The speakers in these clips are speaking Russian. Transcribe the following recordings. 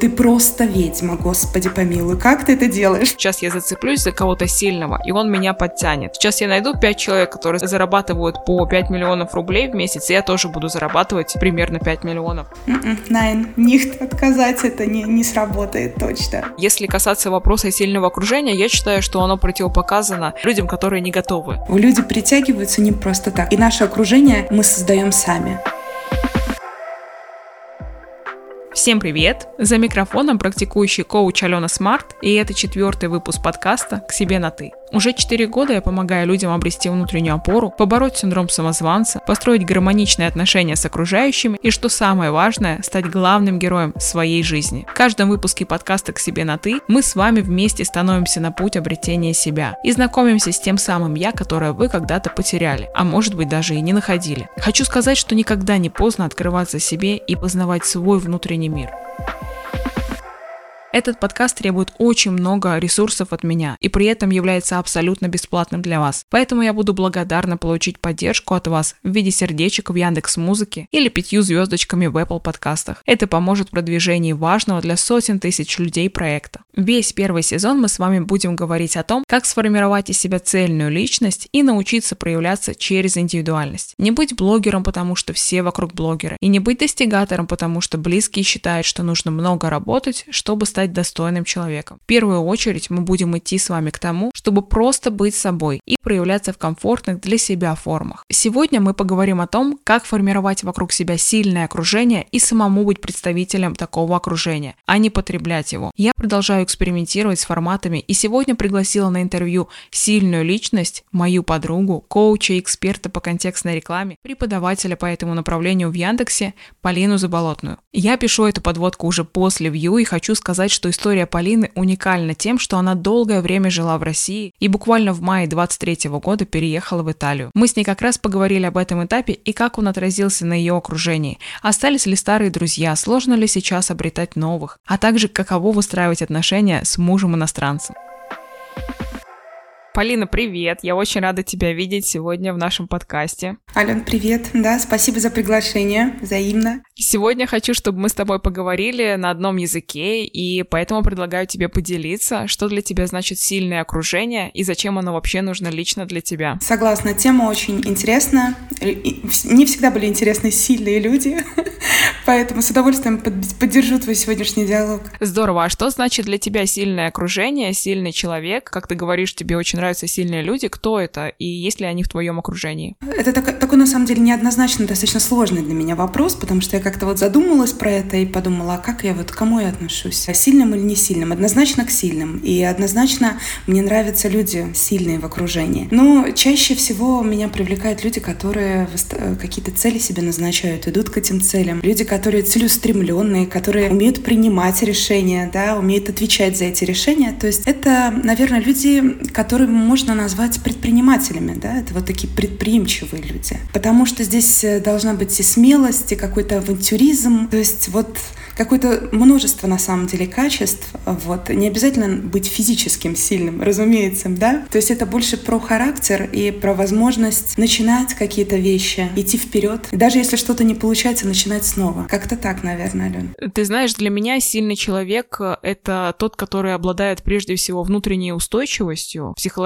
Ты просто ведьма, господи помилуй. Как ты это делаешь? Сейчас я зацеплюсь за кого-то сильного, и он меня подтянет. Сейчас я найду 5 человек, которые зарабатывают по 5 миллионов рублей в месяц, и я тоже буду зарабатывать примерно 5 миллионов. Найн, них отказать это не, не сработает точно. Если касаться вопроса сильного окружения, я считаю, что оно противопоказано людям, которые не готовы. Люди притягиваются не просто так. И наше окружение мы создаем сами. Всем привет! За микрофоном практикующий коуч Алена Смарт, и это четвертый выпуск подкаста «К себе на ты». Уже 4 года я помогаю людям обрести внутреннюю опору, побороть синдром самозванца, построить гармоничные отношения с окружающими и, что самое важное, стать главным героем своей жизни. В каждом выпуске подкаста «К себе на ты» мы с вами вместе становимся на путь обретения себя и знакомимся с тем самым «я», которое вы когда-то потеряли, а может быть даже и не находили. Хочу сказать, что никогда не поздно открываться себе и познавать свой внутренний мир. Этот подкаст требует очень много ресурсов от меня и при этом является абсолютно бесплатным для вас. Поэтому я буду благодарна получить поддержку от вас в виде сердечек в Яндекс Музыке или пятью звездочками в Apple подкастах. Это поможет в продвижении важного для сотен тысяч людей проекта. Весь первый сезон мы с вами будем говорить о том, как сформировать из себя цельную личность и научиться проявляться через индивидуальность. Не быть блогером, потому что все вокруг блогеры, и не быть достигатором, потому что близкие считают, что нужно много работать, чтобы стать достойным человеком. В первую очередь мы будем идти с вами к тому, чтобы просто быть собой и проявляться в комфортных для себя формах. Сегодня мы поговорим о том, как формировать вокруг себя сильное окружение и самому быть представителем такого окружения, а не потреблять его. Я продолжаю экспериментировать с форматами и сегодня пригласила на интервью сильную личность, мою подругу, коуча и эксперта по контекстной рекламе, преподавателя по этому направлению в Яндексе Полину Заболотную. Я пишу эту подводку уже после вью и хочу сказать, что история Полины уникальна тем, что она долгое время жила в России и буквально в мае 23 года переехала в Италию. Мы с ней как раз поговорили об этом этапе и как он отразился на ее окружении. Остались ли старые друзья, сложно ли сейчас обретать новых, а также каково выстраивать отношения с мужем-иностранцем. Полина, привет! Я очень рада тебя видеть сегодня в нашем подкасте. Ален, привет! Да, спасибо за приглашение, взаимно. Сегодня хочу, чтобы мы с тобой поговорили на одном языке, и поэтому предлагаю тебе поделиться, что для тебя значит сильное окружение и зачем оно вообще нужно лично для тебя. Согласна, тема очень интересна. Не всегда были интересны сильные люди, поэтому с удовольствием поддержу твой сегодняшний диалог. Здорово. А что значит для тебя сильное окружение, сильный человек? Как ты говоришь, тебе очень нравятся сильные люди, кто это и есть ли они в твоем окружении? Это такой, такой на самом деле неоднозначно достаточно сложный для меня вопрос, потому что я как-то вот задумалась про это и подумала, а как я вот к кому я отношусь? Сильным или не сильным? Однозначно к сильным. И однозначно мне нравятся люди сильные в окружении. Но чаще всего меня привлекают люди, которые какие-то цели себе назначают, идут к этим целям. Люди, которые целеустремленные, которые умеют принимать решения, да, умеют отвечать за эти решения. То есть это, наверное, люди, которые можно назвать предпринимателями, да, это вот такие предприимчивые люди. Потому что здесь э, должна быть и смелость, и какой-то авантюризм, то есть вот какое-то множество, на самом деле, качеств. Вот. Не обязательно быть физическим сильным, разумеется, да? То есть это больше про характер и про возможность начинать какие-то вещи, идти вперед. Даже если что-то не получается, начинать снова. Как-то так, наверное, Ален. Ты знаешь, для меня сильный человек — это тот, который обладает прежде всего внутренней устойчивостью психологической,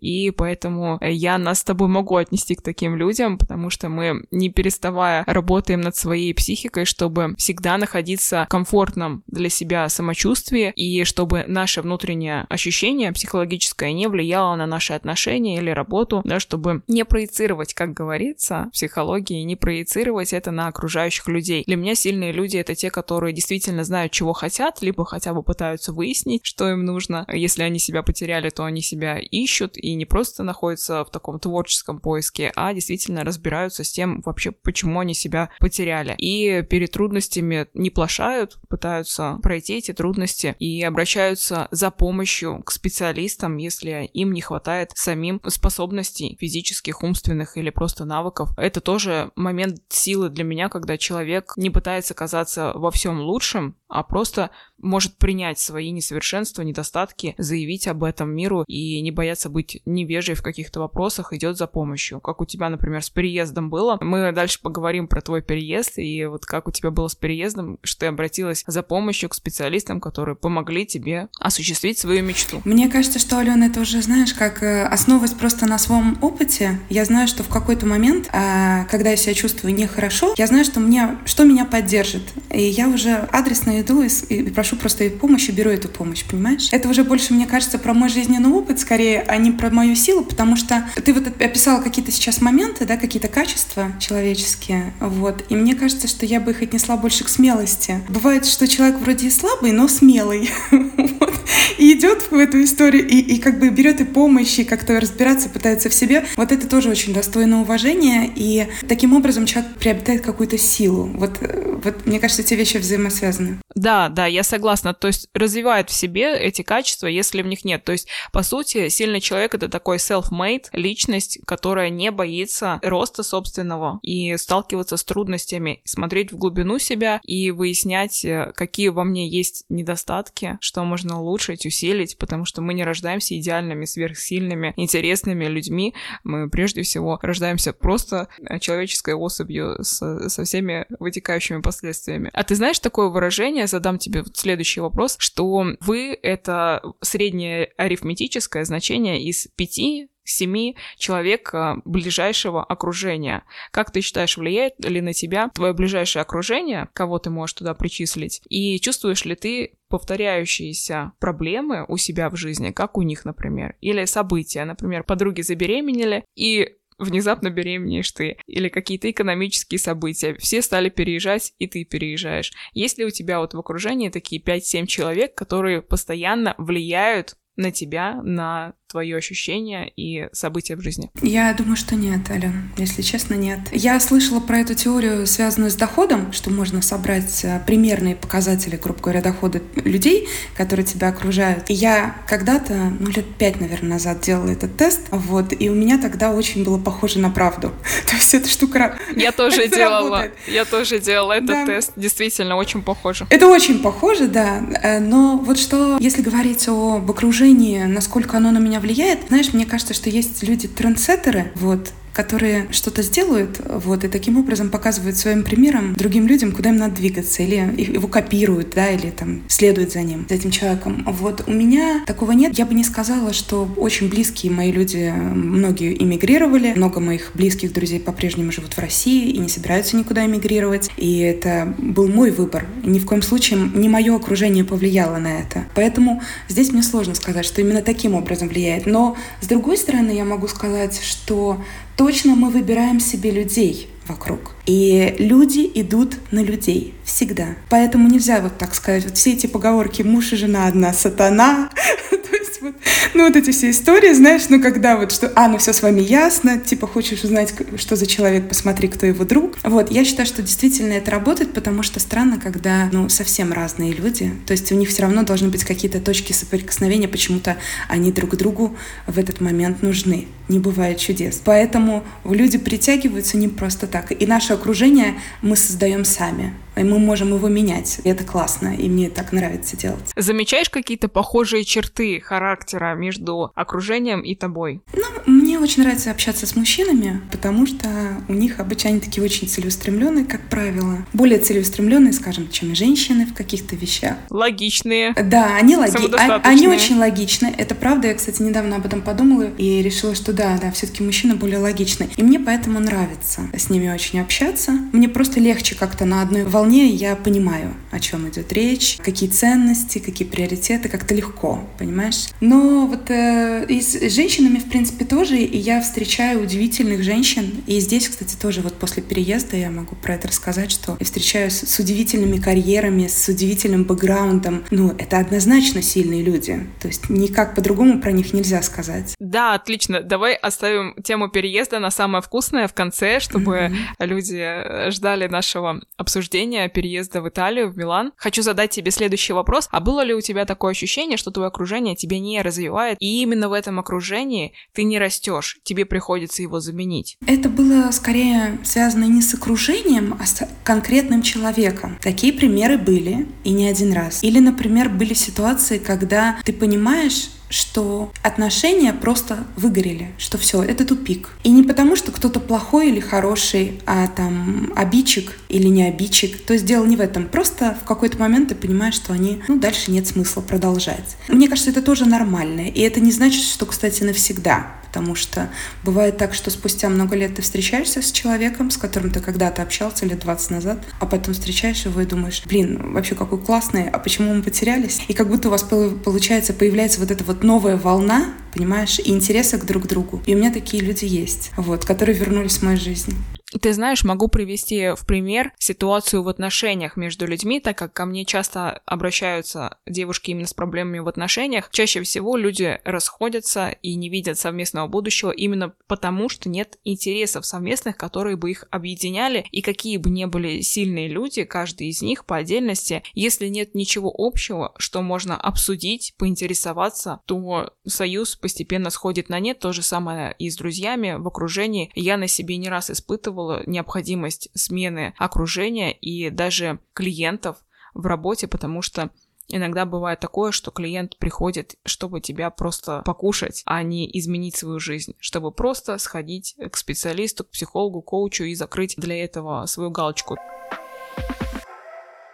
и поэтому я нас с тобой могу отнести к таким людям, потому что мы, не переставая, работаем над своей психикой, чтобы всегда находиться в комфортном для себя самочувствии, и чтобы наше внутреннее ощущение психологическое не влияло на наши отношения или работу, да, чтобы не проецировать, как говорится, в психологии, не проецировать это на окружающих людей. Для меня сильные люди — это те, которые действительно знают, чего хотят, либо хотя бы пытаются выяснить, что им нужно. Если они себя потеряли, то они себя ищут и не просто находятся в таком творческом поиске, а действительно разбираются с тем вообще, почему они себя потеряли. И перед трудностями не плашают, пытаются пройти эти трудности и обращаются за помощью к специалистам, если им не хватает самим способностей физических, умственных или просто навыков. Это тоже момент силы для меня, когда человек не пытается казаться во всем лучшим, а просто может принять свои несовершенства, недостатки, заявить об этом миру и не бояться быть невежей в каких-то вопросах, идет за помощью. Как у тебя, например, с переездом было. Мы дальше поговорим про твой переезд, и вот как у тебя было с переездом, что ты обратилась за помощью к специалистам, которые помогли тебе осуществить свою мечту. Мне кажется, что, Алена, это уже, знаешь, как э, основываясь просто на своем опыте. Я знаю, что в какой-то момент, а, когда я себя чувствую нехорошо, я знаю, что, мне, что меня поддержит. И я уже адресно иду и, и прошу просто помощи, беру эту помощь, понимаешь? Это уже больше, мне кажется, про мой жизненный опыт скорее, а не про мою силу, потому что ты вот описала какие-то сейчас моменты, да, какие-то качества человеческие, вот, и мне кажется, что я бы их отнесла больше к смелости. Бывает, что человек вроде и слабый, но смелый, и идет в эту историю, и, и как бы берет и помощь, и как-то разбираться пытается в себе. Вот это тоже очень достойно уважения, и таким образом человек приобретает какую-то силу. Вот, вот мне кажется, эти вещи взаимосвязаны. Да, да, я согласна. То есть развивает в себе эти качества, если в них нет. То есть, по сути, сильный человек — это такой self-made личность, которая не боится роста собственного и сталкиваться с трудностями, смотреть в глубину себя и выяснять, э, какие во мне есть недостатки, что можно улучшить, усилить, потому что мы не рождаемся идеальными, сверхсильными, интересными людьми. Мы прежде всего рождаемся просто э, человеческой особью с, со всеми вытекающими последствиями. А ты знаешь такое выражение, задам тебе следующий вопрос, что вы — это среднее арифметическое значение из пяти семи человек э, ближайшего окружения. Как ты считаешь, влияет ли на тебя твое ближайшее окружение, кого ты можешь туда причислить, и чувствуешь ли ты повторяющиеся проблемы у себя в жизни, как у них, например, или события, например, подруги забеременели, и внезапно беременеешь ты, или какие-то экономические события, все стали переезжать, и ты переезжаешь. Есть ли у тебя вот в окружении такие 5-7 человек, которые постоянно влияют на тебя, на твои ощущения и события в жизни? Я думаю, что нет, Ален. Если честно, нет. Я слышала про эту теорию, связанную с доходом, что можно собрать э, примерные показатели, грубо говоря, дохода людей, которые тебя окружают. И я когда-то, ну, лет пять, наверное, назад делала этот тест, вот, и у меня тогда очень было похоже на правду. То есть эта штука... Я тоже делала. Я тоже делала этот тест. Действительно, очень похоже. Это очень похоже, да. Э, но вот что, если говорить об окружении, насколько оно на меня влияет. Знаешь, мне кажется, что есть люди-трендсеттеры, вот, которые что-то сделают, вот, и таким образом показывают своим примером другим людям, куда им надо двигаться, или его копируют, да, или там следуют за ним, за этим человеком. Вот у меня такого нет. Я бы не сказала, что очень близкие мои люди, многие эмигрировали, много моих близких друзей по-прежнему живут в России и не собираются никуда эмигрировать, и это был мой выбор. Ни в коем случае не мое окружение повлияло на это. Поэтому здесь мне сложно сказать, что именно таким образом влияет. Но, с другой стороны, я могу сказать, что точно мы выбираем себе людей вокруг. И люди идут на людей всегда. Поэтому нельзя вот так сказать, вот все эти поговорки «муж и жена одна, сатана», то есть вот, ну вот эти все истории, знаешь, ну когда вот что, а, ну все с вами ясно, типа хочешь узнать, что за человек, посмотри, кто его друг. Вот, я считаю, что действительно это работает, потому что странно, когда, ну, совсем разные люди, то есть у них все равно должны быть какие-то точки соприкосновения, почему-то они друг другу в этот момент нужны. Не бывает чудес. Поэтому люди притягиваются не просто так. И наше окружение мы создаем сами и мы можем его менять. И это классно, и мне так нравится делать. Замечаешь какие-то похожие черты характера между окружением и тобой? Ну, мне очень нравится общаться с мужчинами, потому что у них обычно они такие очень целеустремленные, как правило. Более целеустремленные, скажем, чем женщины в каких-то вещах. Логичные. Да, они логичные. А, они очень логичны. Это правда. Я, кстати, недавно об этом подумала и решила, что да, да, все-таки мужчины более логичны. И мне поэтому нравится с ними очень общаться. Мне просто легче как-то на одной волне волне я понимаю, о чем идет речь, какие ценности, какие приоритеты, как-то легко, понимаешь? Но вот э, и с женщинами, в принципе, тоже, и я встречаю удивительных женщин, и здесь, кстати, тоже вот после переезда я могу про это рассказать, что я встречаюсь с удивительными карьерами, с удивительным бэкграундом. Ну, это однозначно сильные люди, то есть никак по-другому про них нельзя сказать. Да, отлично. Давай оставим тему переезда на самое вкусное в конце, чтобы mm-hmm. люди ждали нашего обсуждения ожидания переезда в Италию, в Милан. Хочу задать тебе следующий вопрос. А было ли у тебя такое ощущение, что твое окружение тебя не развивает, и именно в этом окружении ты не растешь, тебе приходится его заменить? Это было скорее связано не с окружением, а с конкретным человеком. Такие примеры были, и не один раз. Или, например, были ситуации, когда ты понимаешь, что отношения просто выгорели, что все, это тупик. И не потому, что кто-то плохой или хороший, а там обидчик или не обидчик. То есть дело не в этом. Просто в какой-то момент ты понимаешь, что они, ну, дальше нет смысла продолжать. Мне кажется, это тоже нормально. И это не значит, что, кстати, навсегда потому что бывает так, что спустя много лет ты встречаешься с человеком, с которым ты когда-то общался лет 20 назад, а потом встречаешь его и думаешь, блин, вообще какой классный, а почему мы потерялись? И как будто у вас получается, появляется вот эта вот новая волна, понимаешь, и интереса к друг другу. И у меня такие люди есть, вот, которые вернулись в мою жизнь. Ты знаешь, могу привести в пример ситуацию в отношениях между людьми, так как ко мне часто обращаются девушки именно с проблемами в отношениях. Чаще всего люди расходятся и не видят совместного будущего именно потому, что нет интересов совместных, которые бы их объединяли. И какие бы ни были сильные люди, каждый из них по отдельности, если нет ничего общего, что можно обсудить, поинтересоваться, то союз постепенно сходит на нет. То же самое и с друзьями в окружении. Я на себе не раз испытывала чувствовала необходимость смены окружения и даже клиентов в работе, потому что Иногда бывает такое, что клиент приходит, чтобы тебя просто покушать, а не изменить свою жизнь, чтобы просто сходить к специалисту, к психологу, коучу и закрыть для этого свою галочку.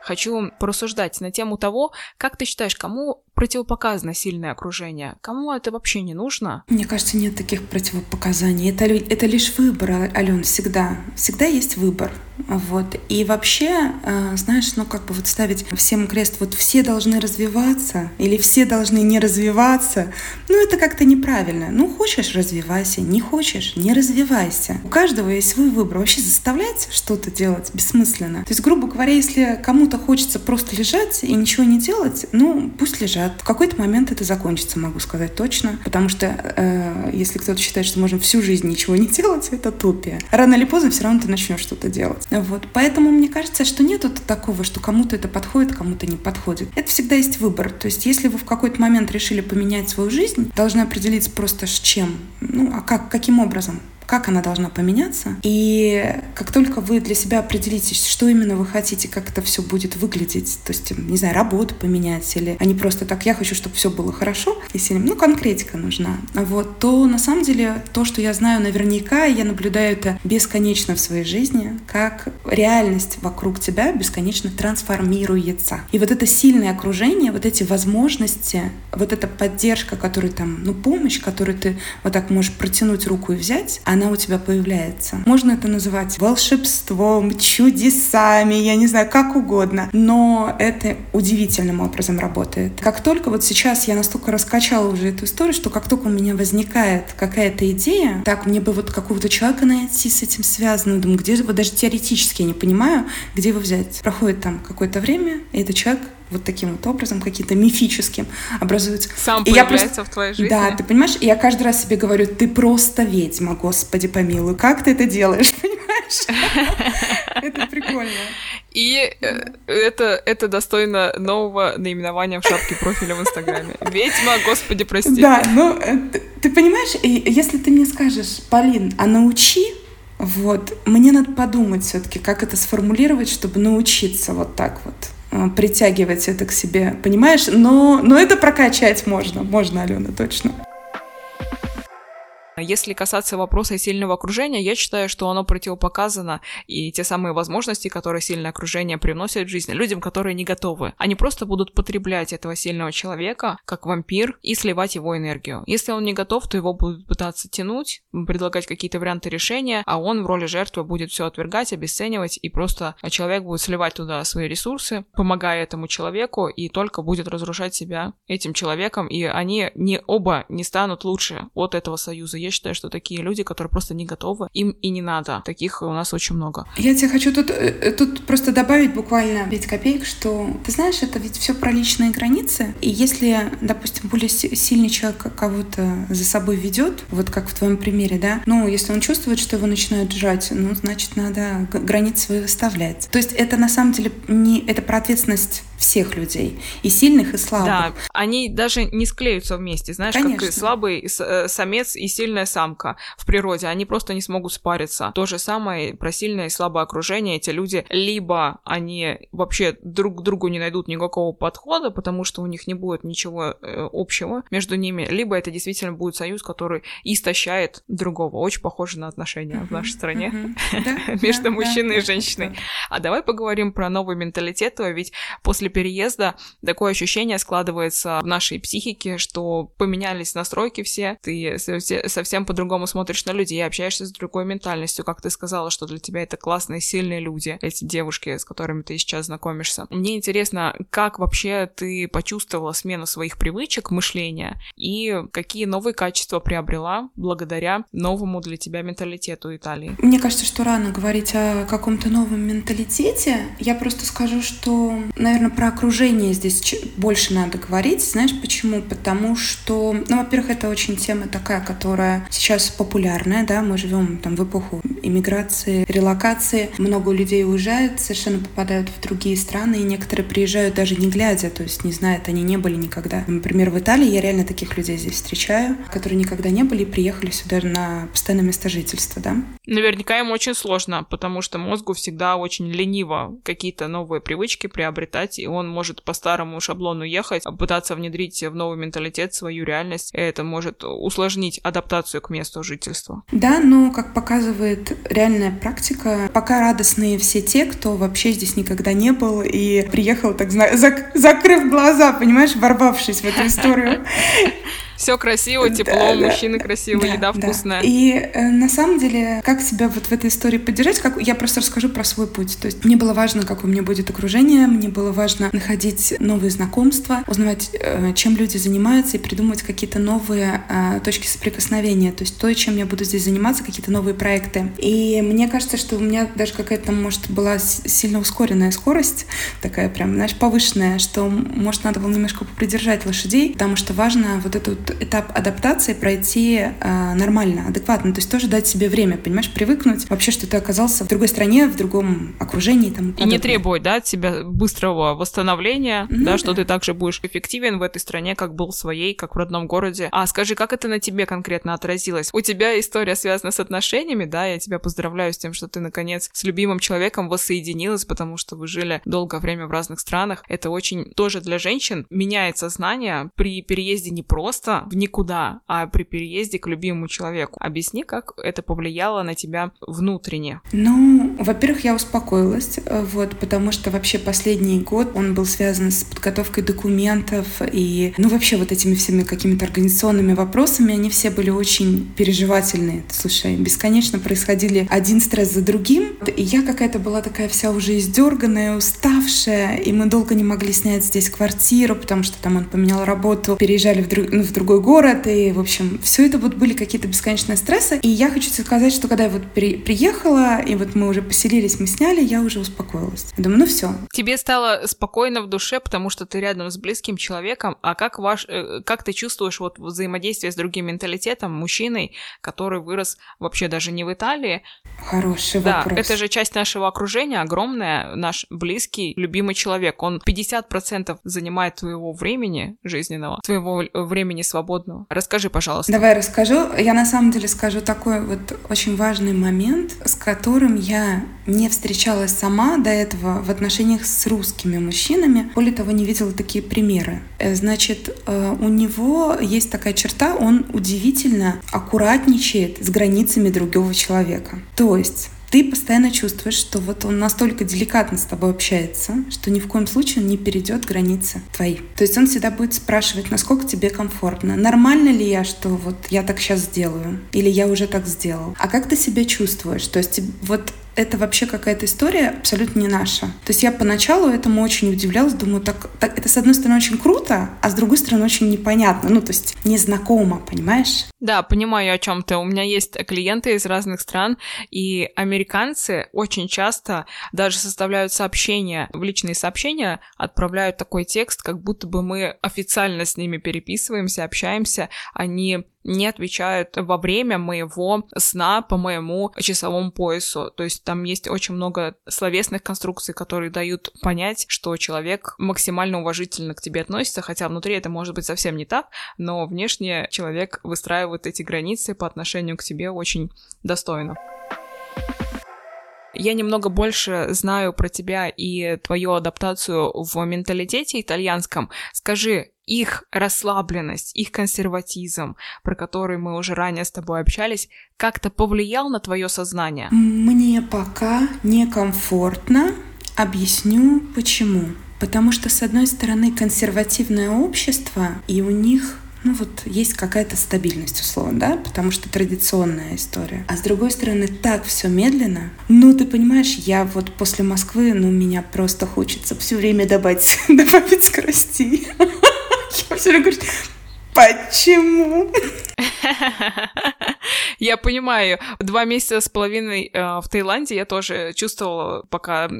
Хочу порассуждать на тему того, как ты считаешь, кому противопоказано сильное окружение? Кому это вообще не нужно? Мне кажется, нет таких противопоказаний. Это, это лишь выбор, Ален, всегда. Всегда есть выбор. Вот. И вообще, э, знаешь, ну как бы вот ставить всем крест, вот все должны развиваться или все должны не развиваться, ну это как-то неправильно. Ну хочешь, развивайся, не хочешь, не развивайся. У каждого есть свой выбор. Вообще заставлять что-то делать бессмысленно. То есть, грубо говоря, если кому-то хочется просто лежать и ничего не делать, ну пусть лежат. В какой-то момент это закончится, могу сказать точно. Потому что э, если кто-то считает, что можно всю жизнь ничего не делать, это тупия. Рано или поздно все равно ты начнешь что-то делать. Вот. Поэтому мне кажется, что нету такого, что кому-то это подходит, кому-то не подходит. Это всегда есть выбор. То есть если вы в какой-то момент решили поменять свою жизнь, должны определиться просто с чем. Ну, а как, каким образом? Как она должна поменяться. И как только вы для себя определитесь, что именно вы хотите, как это все будет выглядеть, то есть, не знаю, работу поменять, или они просто так, я хочу, чтобы все было хорошо, если, ну, конкретика нужна, вот, то на самом деле то, что я знаю наверняка, я наблюдаю это бесконечно в своей жизни, как реальность вокруг тебя бесконечно трансформируется. И вот это сильное окружение, вот эти возможности, вот эта поддержка, которую там, ну, помощь, которую ты вот так можешь протянуть руку и взять, она у тебя появляется. Можно это называть волшебством, чудесами, я не знаю, как угодно, но это удивительным образом работает. Как только вот сейчас я настолько раскачала уже эту историю, что как только у меня возникает какая-то идея, так, мне бы вот какого-то человека найти с этим связанным, думаю, где, вот даже теоретически я не понимаю, где его взять. Проходит там какое-то время, и этот человек вот таким вот образом, каким-то мифическим образуется. Сам и я просто... в твоей жизни. Да, ты понимаешь, и я каждый раз себе говорю, ты просто ведьма, господи помилуй, как ты это делаешь, понимаешь? Это прикольно. И э, это, это достойно нового наименования в шапке профиля в Инстаграме. Ведьма, господи, прости. Да, ну, э, ты понимаешь, если ты мне скажешь, Полин, а научи, вот, мне надо подумать все-таки, как это сформулировать, чтобы научиться вот так вот притягивать это к себе, понимаешь? Но, но это прокачать можно, можно, Алена, точно. Если касаться вопроса сильного окружения, я считаю, что оно противопоказано, и те самые возможности, которые сильное окружение приносит в жизнь людям, которые не готовы. Они просто будут потреблять этого сильного человека, как вампир, и сливать его энергию. Если он не готов, то его будут пытаться тянуть, предлагать какие-то варианты решения, а он в роли жертвы будет все отвергать, обесценивать, и просто человек будет сливать туда свои ресурсы, помогая этому человеку, и только будет разрушать себя этим человеком, и они не оба не станут лучше от этого союза я считаю, что такие люди, которые просто не готовы, им и не надо. Таких у нас очень много. Я тебе хочу тут, э, тут просто добавить буквально 5 копеек, что ты знаешь, это ведь все про личные границы. И если, допустим, более сильный человек кого-то за собой ведет, вот как в твоем примере, да, ну, если он чувствует, что его начинают жать, ну, значит, надо границы свои выставлять. То есть это на самом деле не это про ответственность всех людей, и сильных, и слабых. Да, они даже не склеются вместе, знаешь, Конечно. как слабый э, самец и сильный сильная самка в природе, они просто не смогут спариться. То же самое про сильное и слабое окружение. Эти люди либо они вообще друг к другу не найдут никакого подхода, потому что у них не будет ничего э, общего между ними, либо это действительно будет союз, который истощает другого. Очень похоже на отношения в нашей стране между мужчиной и женщиной. А давай поговорим про новый менталитет, ведь после переезда такое ощущение складывается в нашей психике, что поменялись настройки все, ты совсем по-другому смотришь на людей, общаешься с другой ментальностью, как ты сказала, что для тебя это классные, сильные люди, эти девушки, с которыми ты сейчас знакомишься. Мне интересно, как вообще ты почувствовала смену своих привычек мышления и какие новые качества приобрела благодаря новому для тебя менталитету Италии? Мне кажется, что рано говорить о каком-то новом менталитете. Я просто скажу, что, наверное, про окружение здесь больше надо говорить. Знаешь почему? Потому что, ну, во-первых, это очень тема такая, которая сейчас популярная, да, мы живем там в эпоху иммиграции, релокации. Много людей уезжают, совершенно попадают в другие страны, и некоторые приезжают даже не глядя, то есть не знают, они не были никогда. Например, в Италии я реально таких людей здесь встречаю, которые никогда не были и приехали сюда на постоянное место жительства, да. Наверняка им очень сложно, потому что мозгу всегда очень лениво какие-то новые привычки приобретать, и он может по старому шаблону ехать, пытаться внедрить в новый менталитет свою реальность. И это может усложнить адаптацию к месту жительства. Да, но, как показывает реальная практика, пока радостные все те, кто вообще здесь никогда не был и приехал, так зак закрыв глаза, понимаешь, ворвавшись в эту историю. Все красиво, тепло, да, мужчины да, красивые, да, еда да. вкусная. И э, на самом деле, как себя вот в этой истории поддержать, как я просто расскажу про свой путь. То есть мне было важно, какое у меня будет окружение, мне было важно находить новые знакомства, узнавать, э, чем люди занимаются и придумывать какие-то новые э, точки соприкосновения. То есть то, чем я буду здесь заниматься, какие-то новые проекты. И мне кажется, что у меня даже какая-то, может, была сильно ускоренная скорость, такая прям, знаешь, повышенная, что, может, надо было немножко попридержать лошадей, потому что важно вот эту этап адаптации пройти э, нормально, адекватно. То есть тоже дать себе время, понимаешь, привыкнуть вообще, что ты оказался в другой стране, в другом окружении. Там, и не требовать, да, от себя быстрого восстановления, ну, да, да, что ты также будешь эффективен в этой стране, как был в своей, как в родном городе. А скажи, как это на тебе конкретно отразилось? У тебя история связана с отношениями, да, я тебя поздравляю с тем, что ты, наконец, с любимым человеком воссоединилась, потому что вы жили долгое время в разных странах. Это очень тоже для женщин меняет сознание при переезде не просто в никуда, а при переезде к любимому человеку. Объясни, как это повлияло на тебя внутренне. Ну, во-первых, я успокоилась, э, вот, потому что вообще последний год он был связан с подготовкой документов и, ну, вообще вот этими всеми какими-то организационными вопросами, они все были очень переживательные. Слушай, бесконечно происходили один стресс за другим, и я какая-то была такая вся уже издерганная, уставшая, и мы долго не могли снять здесь квартиру, потому что там он поменял работу, переезжали в, друг, ну, в другой другой город, и, в общем, все это вот были какие-то бесконечные стрессы. И я хочу сказать, что когда я вот при, приехала, и вот мы уже поселились, мы сняли, я уже успокоилась. Я думаю, ну все. Тебе стало спокойно в душе, потому что ты рядом с близким человеком, а как, ваш, э, как ты чувствуешь вот взаимодействие с другим менталитетом, мужчиной, который вырос вообще даже не в Италии? Хороший да, вопрос. это же часть нашего окружения, огромная, наш близкий, любимый человек. Он 50% занимает твоего времени жизненного, твоего времени с свободного. Расскажи, пожалуйста. Давай расскажу. Я на самом деле скажу такой вот очень важный момент, с которым я не встречалась сама до этого в отношениях с русскими мужчинами. Более того, не видела такие примеры. Э, значит, э, у него есть такая черта, он удивительно аккуратничает с границами другого человека. То есть ты постоянно чувствуешь, что вот он настолько деликатно с тобой общается, что ни в коем случае он не перейдет границы твои. То есть он всегда будет спрашивать, насколько тебе комфортно, нормально ли я, что вот я так сейчас сделаю, или я уже так сделал. А как ты себя чувствуешь? То есть вот это вообще какая-то история абсолютно не наша. То есть я поначалу этому очень удивлялась, думаю, так, так это с одной стороны очень круто, а с другой стороны очень непонятно, ну то есть незнакомо, понимаешь? Да, понимаю, о чем ты. У меня есть клиенты из разных стран, и американцы очень часто даже составляют сообщения, в личные сообщения отправляют такой текст, как будто бы мы официально с ними переписываемся, общаемся, они не отвечают во время моего сна по моему часовому поясу. То есть там есть очень много словесных конструкций, которые дают понять, что человек максимально уважительно к тебе относится, хотя внутри это может быть совсем не так, но внешне человек выстраивает эти границы по отношению к тебе очень достойно. Я немного больше знаю про тебя и твою адаптацию в менталитете итальянском. Скажи, их расслабленность, их консерватизм, про который мы уже ранее с тобой общались, как-то повлиял на твое сознание? Мне пока некомфортно. Объясню почему. Потому что, с одной стороны, консервативное общество, и у них ну вот есть какая-то стабильность, условно, да, потому что традиционная история. А с другой стороны, так все медленно. Ну, ты понимаешь, я вот после Москвы, ну, меня просто хочется все время добавить, добавить скорости. Я все время говорю, почему? Я понимаю, два месяца с половиной э, в Таиланде я тоже чувствовала, пока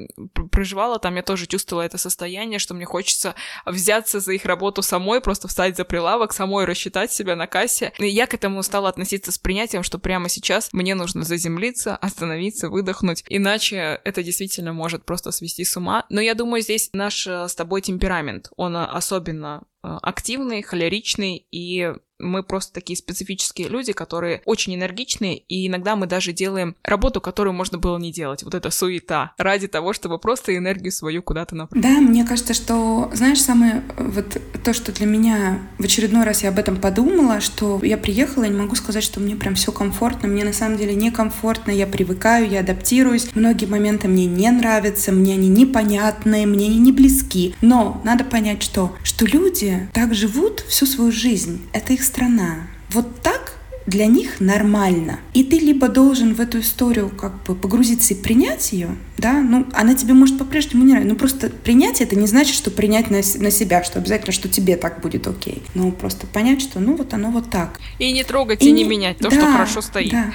проживала там, я тоже чувствовала это состояние, что мне хочется взяться за их работу самой, просто встать за прилавок, самой рассчитать себя на кассе. И я к этому стала относиться с принятием, что прямо сейчас мне нужно заземлиться, остановиться, выдохнуть, иначе это действительно может просто свести с ума. Но я думаю, здесь наш э, с тобой темперамент, он особенно э, активный, холеричный, и мы просто такие специфические люди, которые очень энергичные, и иногда мы даже делаем работу, которую можно было не делать. Вот это суета. Ради того, чтобы просто энергию свою куда-то направить. Да, мне кажется, что, знаешь, самое вот то, что для меня в очередной раз я об этом подумала, что я приехала, я не могу сказать, что мне прям все комфортно. Мне на самом деле некомфортно, я привыкаю, я адаптируюсь. Многие моменты мне не нравятся, мне они непонятные, мне они не близки. Но надо понять, что, что люди так живут всю свою жизнь. Это их страна. Вот так для них нормально. И ты либо должен в эту историю как бы погрузиться и принять ее, да, ну, она тебе может по-прежнему не нравиться. Ну, просто принять это не значит, что принять на, на себя, что обязательно, что тебе так будет окей. Ну, просто понять, что ну вот оно вот так. И не трогать, и, и не менять то, да, что хорошо стоит. Да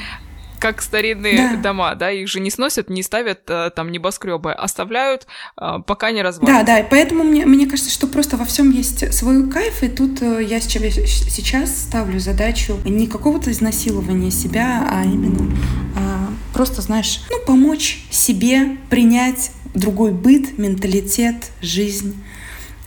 как старинные да. дома, да, их же не сносят, не ставят э, там небоскребы, оставляют, э, пока не развалится. Да, да, поэтому мне, мне кажется, что просто во всем есть свой кайф, и тут э, я сейчас ставлю задачу не какого-то изнасилования себя, а именно а, просто, знаешь, ну, помочь себе принять другой быт, менталитет, жизнь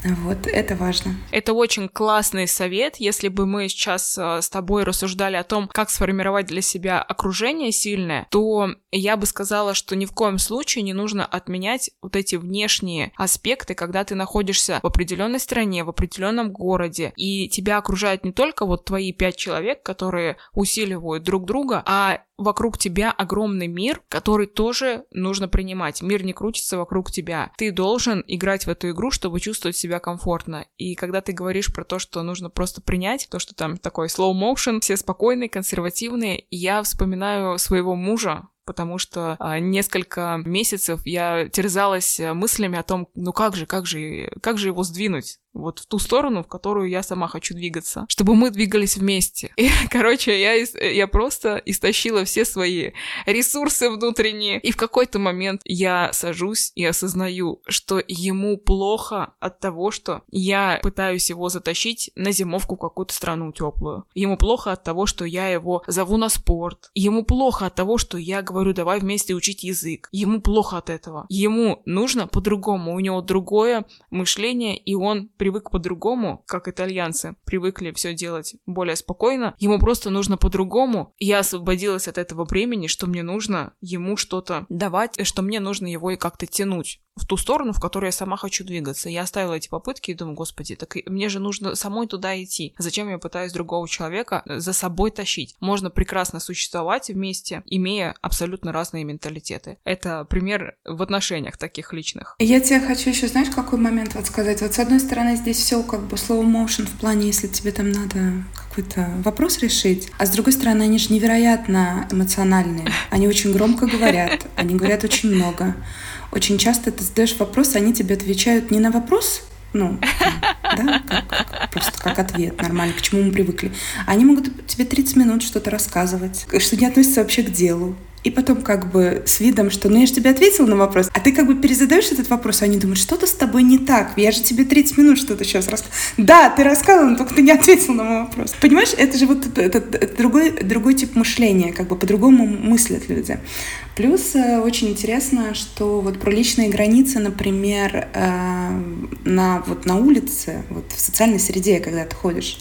вот, это важно. Это очень классный совет. Если бы мы сейчас э, с тобой рассуждали о том, как сформировать для себя окружение сильное, то я бы сказала, что ни в коем случае не нужно отменять вот эти внешние аспекты, когда ты находишься в определенной стране, в определенном городе, и тебя окружают не только вот твои пять человек, которые усиливают друг друга, а вокруг тебя огромный мир, который тоже нужно принимать. Мир не крутится вокруг тебя. Ты должен играть в эту игру, чтобы чувствовать себя комфортно. И когда ты говоришь про то, что нужно просто принять, то, что там такой slow motion, все спокойные, консервативные, я вспоминаю своего мужа, потому что а, несколько месяцев я терзалась мыслями о том, ну как же, как же, как же его сдвинуть вот в ту сторону, в которую я сама хочу двигаться, чтобы мы двигались вместе. И, короче, я, я просто истощила все свои ресурсы внутренние. И в какой-то момент я сажусь и осознаю, что ему плохо от того, что я пытаюсь его затащить на зимовку в какую-то страну теплую. Ему плохо от того, что я его зову на спорт. Ему плохо от того, что я говорю, давай вместе учить язык. Ему плохо от этого. Ему нужно по-другому. У него другое мышление, и он привык по-другому, как итальянцы привыкли все делать более спокойно. Ему просто нужно по-другому. Я освободилась от этого времени, что мне нужно ему что-то давать, что мне нужно его и как-то тянуть в ту сторону, в которую я сама хочу двигаться. Я оставила эти попытки и думаю, господи, так мне же нужно самой туда идти. Зачем я пытаюсь другого человека за собой тащить? Можно прекрасно существовать вместе, имея абсолютно разные менталитеты. Это пример в отношениях таких личных. Я тебе хочу еще, знаешь, какой момент вот сказать? Вот с одной стороны здесь все как бы slow motion в плане, если тебе там надо какой-то вопрос решить, а с другой стороны они же невероятно эмоциональные. Они очень громко говорят, они говорят очень много очень часто ты задаешь вопрос, они тебе отвечают не на вопрос, ну, да, как, как, просто как ответ нормально, к чему мы привыкли. Они могут тебе 30 минут что-то рассказывать, что не относится вообще к делу. И потом как бы с видом, что ну я же тебе ответила на вопрос, а ты как бы перезадаешь этот вопрос, а они думают, что-то с тобой не так, я же тебе 30 минут что-то сейчас рассказала. Да, ты рассказывала, но только ты не ответил на мой вопрос. Понимаешь, это же вот это, это другой, другой тип мышления, как бы по-другому мыслят люди. Плюс э, очень интересно, что вот про личные границы, например, э, на, вот на улице, вот в социальной среде, когда ты ходишь,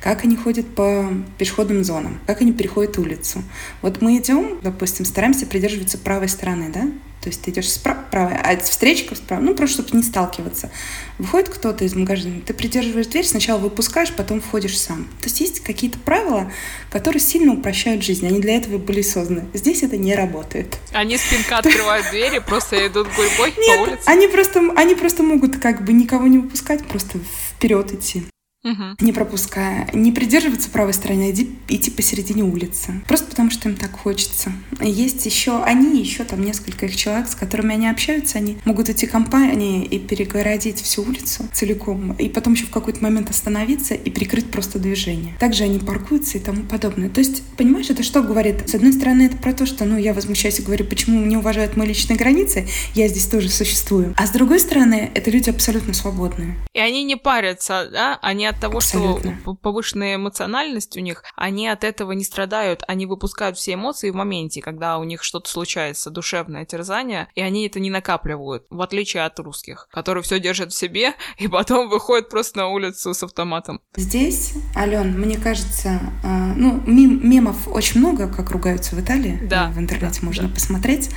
как они ходят по пешеходным зонам, как они переходят улицу. Вот мы идем, допустим, стараемся придерживаться правой стороны, да, то есть ты идешь справа, а встречка справа, ну просто чтобы не сталкиваться. Выходит кто-то из магазина, ты придерживаешь дверь, сначала выпускаешь, потом входишь сам. То есть есть какие-то правила, которые сильно упрощают жизнь. Они для этого были созданы. Здесь это не работает. Они спинка открывают двери, просто идут гурьбой по улице? Они просто, они просто могут как бы никого не выпускать, просто вперед идти угу. не пропуская, не придерживаться правой стороны, а идти, идти посередине улицы. Просто потому, что им так хочется. Есть еще они, еще там несколько их человек, с которыми они общаются, они могут идти компании и перегородить всю улицу целиком, и потом еще в какой-то момент остановиться и прикрыть просто движение. Также они паркуются и тому подобное. То есть, понимаешь, это что говорит? С одной стороны, это про то, что, ну, я возмущаюсь и говорю, почему не уважают мои личные границы, я здесь тоже существую. А с другой стороны, это люди абсолютно свободные. И они не парятся, да? Они от того, Абсолютно. что повышенная эмоциональность у них, они от этого не страдают, они выпускают все эмоции в моменте, когда у них что-то случается, душевное терзание, и они это не накапливают, в отличие от русских, которые все держат в себе и потом выходят просто на улицу с автоматом. Здесь, Ален, мне кажется, э, ну, мем, мемов очень много, как ругаются в Италии. Да. В интернете да, можно да. посмотреть.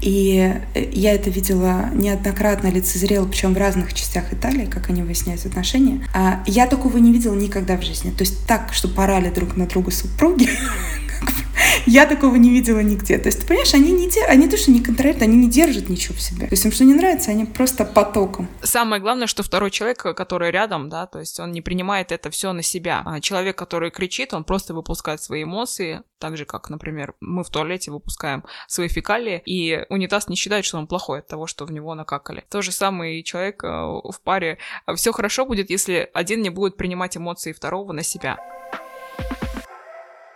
И э, я это видела неоднократно, лицезрела, причем в разных частях Италии, как они выясняют отношения. А я такого не видела никогда в жизни. То есть так, что порали друг на друга супруги, я такого не видела нигде. То есть, ты понимаешь, они не, де... они то, что не контролируют, они не держат ничего в себе. То есть им что не нравится, они просто потоком. Самое главное, что второй человек, который рядом, да, то есть он не принимает это все на себя. А человек, который кричит, он просто выпускает свои эмоции, так же, как, например, мы в туалете выпускаем свои фекалии, и унитаз не считает, что он плохой от того, что в него накакали. То же самое и человек э, в паре. Все хорошо будет, если один не будет принимать эмоции второго на себя.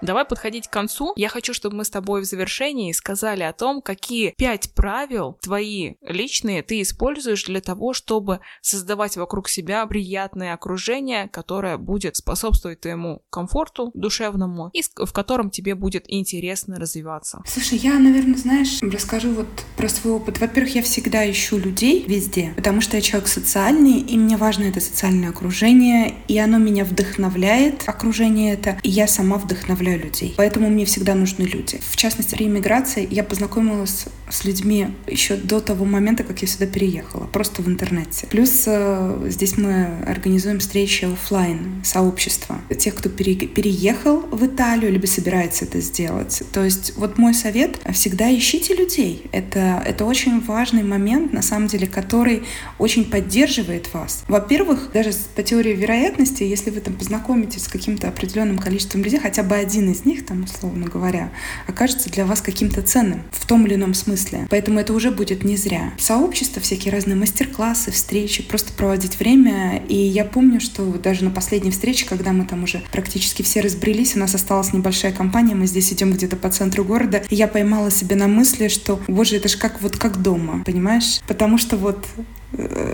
Давай подходить к концу. Я хочу, чтобы мы с тобой в завершении сказали о том, какие пять правил твои личные ты используешь для того, чтобы создавать вокруг себя приятное окружение, которое будет способствовать твоему комфорту душевному и в котором тебе будет интересно развиваться. Слушай, я, наверное, знаешь, расскажу вот про свой опыт. Во-первых, я всегда ищу людей везде, потому что я человек социальный, и мне важно это социальное окружение, и оно меня вдохновляет, окружение это, и я сама вдохновляю представляю людей. Поэтому мне всегда нужны люди. В частности, при иммиграции я познакомилась с людьми еще до того момента, как я сюда переехала, просто в интернете. Плюс э, здесь мы организуем встречи офлайн сообщества тех, кто пере, переехал в Италию, либо собирается это сделать. То есть вот мой совет — всегда ищите людей. Это, это очень важный момент, на самом деле, который очень поддерживает вас. Во-первых, даже по теории вероятности, если вы там познакомитесь с каким-то определенным количеством людей, хотя бы один один из них, там, условно говоря, окажется для вас каким-то ценным в том или ином смысле. Поэтому это уже будет не зря. Сообщество, всякие разные мастер-классы, встречи, просто проводить время. И я помню, что даже на последней встрече, когда мы там уже практически все разбрелись, у нас осталась небольшая компания, мы здесь идем где-то по центру города, и я поймала себя на мысли, что, боже, это же как вот как дома, понимаешь? Потому что вот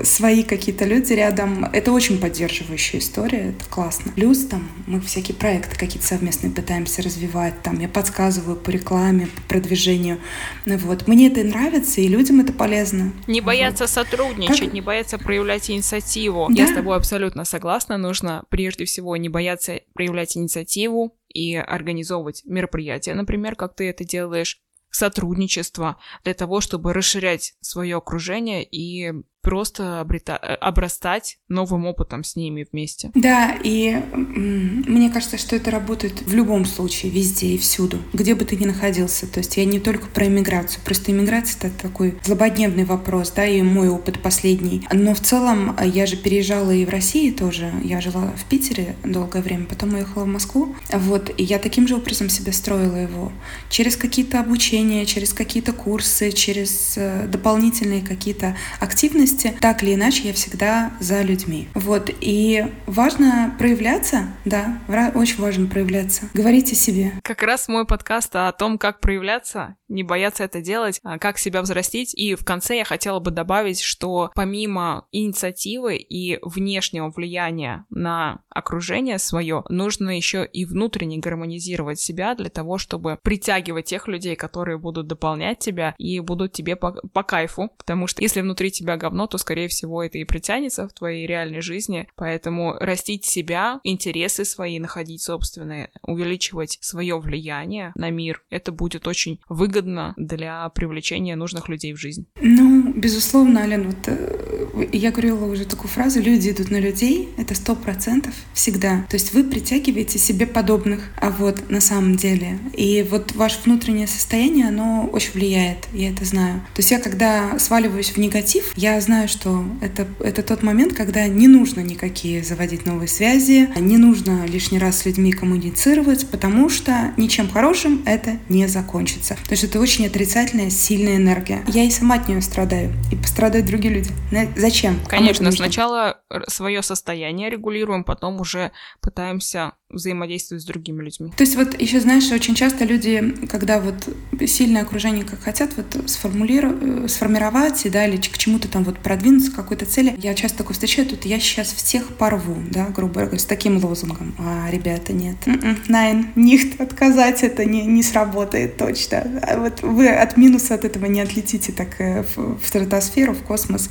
свои какие-то люди рядом. Это очень поддерживающая история, это классно. Плюс там мы всякие проекты какие-то совместные пытаемся развивать, там я подсказываю по рекламе, по продвижению. Ну вот. Мне это нравится, и людям это полезно. Не бояться вот. сотрудничать, как... не бояться проявлять инициативу. Да. Я с тобой абсолютно согласна. Нужно прежде всего не бояться проявлять инициативу и организовывать мероприятия, например, как ты это делаешь, сотрудничество для того, чтобы расширять свое окружение и просто обрета... Э, обрастать новым опытом с ними вместе. Да, и мне кажется, что это работает в любом случае, везде и всюду, где бы ты ни находился. То есть я не только про иммиграцию, просто иммиграция — это такой злободневный вопрос, да, и мой опыт последний. Но в целом э, я же переезжала и в России тоже. Я жила в Питере долгое время, потом уехала в Москву. Вот, и я таким же образом себе строила его. Через какие-то обучения, через какие-то курсы, через э, дополнительные какие-то активности, возможности. Так или иначе, я всегда за людьми. Вот. И важно проявляться, да, очень важно проявляться. Говорите себе. Как раз мой подкаст о том, как проявляться, не бояться это делать, а как себя взрастить. И в конце я хотела бы добавить, что помимо инициативы и внешнего влияния на окружение свое, нужно еще и внутренне гармонизировать себя для того, чтобы притягивать тех людей, которые будут дополнять тебя и будут тебе по, по кайфу. Потому что если внутри тебя говно, то, скорее всего, это и притянется в твоей реальной жизни. Поэтому растить себя, интересы свои, находить собственные, увеличивать свое влияние на мир, это будет очень выгодно для привлечения нужных людей в жизнь. Ну, безусловно, Ален, вот э, я говорила уже такую фразу, люди идут на людей, это сто процентов всегда. То есть вы притягиваете себе подобных, а вот на самом деле. И вот ваше внутреннее состояние, оно очень влияет, я это знаю. То есть я когда сваливаюсь в негатив, я знаю, что это, это тот момент, когда не нужно никакие заводить новые связи, не нужно лишний раз с людьми коммуницировать, потому что ничем хорошим это не закончится. То есть это очень отрицательная, сильная энергия. Я и сама от нее страдаю, и пострадают другие люди. Зачем? Конечно, сначала свое состояние регулируем, потом уже пытаемся взаимодействовать с другими людьми. То есть вот еще знаешь, очень часто люди, когда вот сильное окружение как хотят вот сформулировать, сформировать, да, или к чему-то там вот продвинуться, к какой-то цели, я часто такое встречаю, тут я сейчас всех порву, да, грубо говоря, с таким лозунгом. А, ребята, нет. М-м, Найн, нихт, отказать это не, не сработает точно. А вот вы от минуса от этого не отлетите так э, в, в стратосферу, в космос.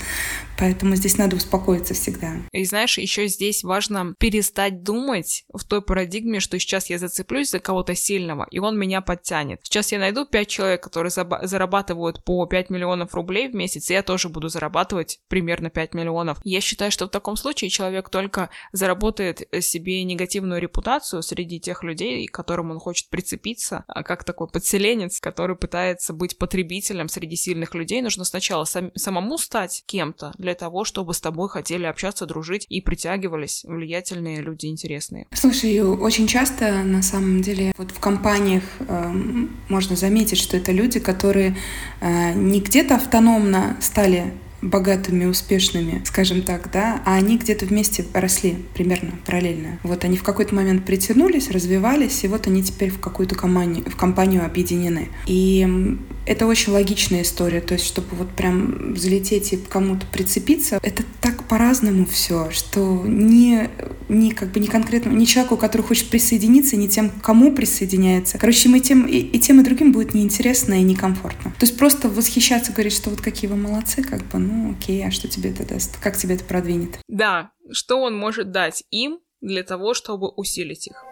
Поэтому здесь надо успокоиться всегда. И знаешь, еще здесь важно перестать думать в той парадигме, что сейчас я зацеплюсь за кого-то сильного, и он меня подтянет. Сейчас я найду 5 человек, которые зарабатывают по 5 миллионов рублей в месяц, и я тоже буду зарабатывать примерно 5 миллионов. Я считаю, что в таком случае человек только заработает себе негативную репутацию среди тех людей, к которым он хочет прицепиться, а как такой подселенец, который пытается быть потребителем среди сильных людей. Нужно сначала сам, самому стать кем-то того, чтобы с тобой хотели общаться, дружить и притягивались влиятельные люди интересные. Слушай, очень часто на самом деле вот в компаниях э, можно заметить, что это люди, которые э, не где-то автономно стали богатыми, успешными, скажем так, да, а они где-то вместе росли примерно параллельно. Вот они в какой-то момент притянулись, развивались, и вот они теперь в какую-то компанию, в компанию объединены. И это очень логичная история, то есть чтобы вот прям залететь и кому-то прицепиться, это так по-разному все, что не, не как бы не конкретно, не человеку, который хочет присоединиться, не тем, кому присоединяется. Короче, мы тем и, и тем и другим будет неинтересно и некомфортно. То есть просто восхищаться, говорить, что вот какие вы молодцы, как бы, ну окей, а что тебе это даст? Как тебе это продвинет? Да, что он может дать им для того, чтобы усилить их?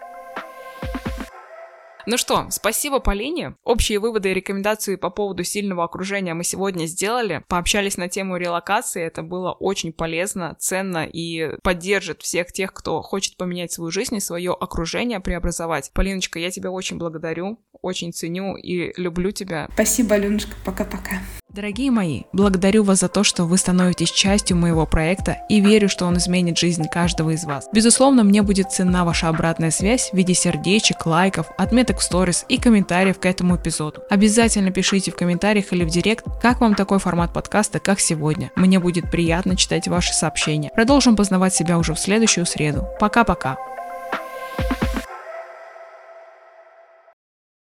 Ну что, спасибо Полине. Общие выводы и рекомендации по поводу сильного окружения мы сегодня сделали. Пообщались на тему релокации. Это было очень полезно, ценно и поддержит всех тех, кто хочет поменять свою жизнь и свое окружение преобразовать. Полиночка, я тебя очень благодарю, очень ценю и люблю тебя. Спасибо, Аленушка. Пока-пока. Дорогие мои, благодарю вас за то, что вы становитесь частью моего проекта и верю, что он изменит жизнь каждого из вас. Безусловно, мне будет ценна ваша обратная связь в виде сердечек, лайков, отметок в сторис и комментариев к этому эпизоду. Обязательно пишите в комментариях или в директ, как вам такой формат подкаста, как сегодня. Мне будет приятно читать ваши сообщения. Продолжим познавать себя уже в следующую среду. Пока-пока.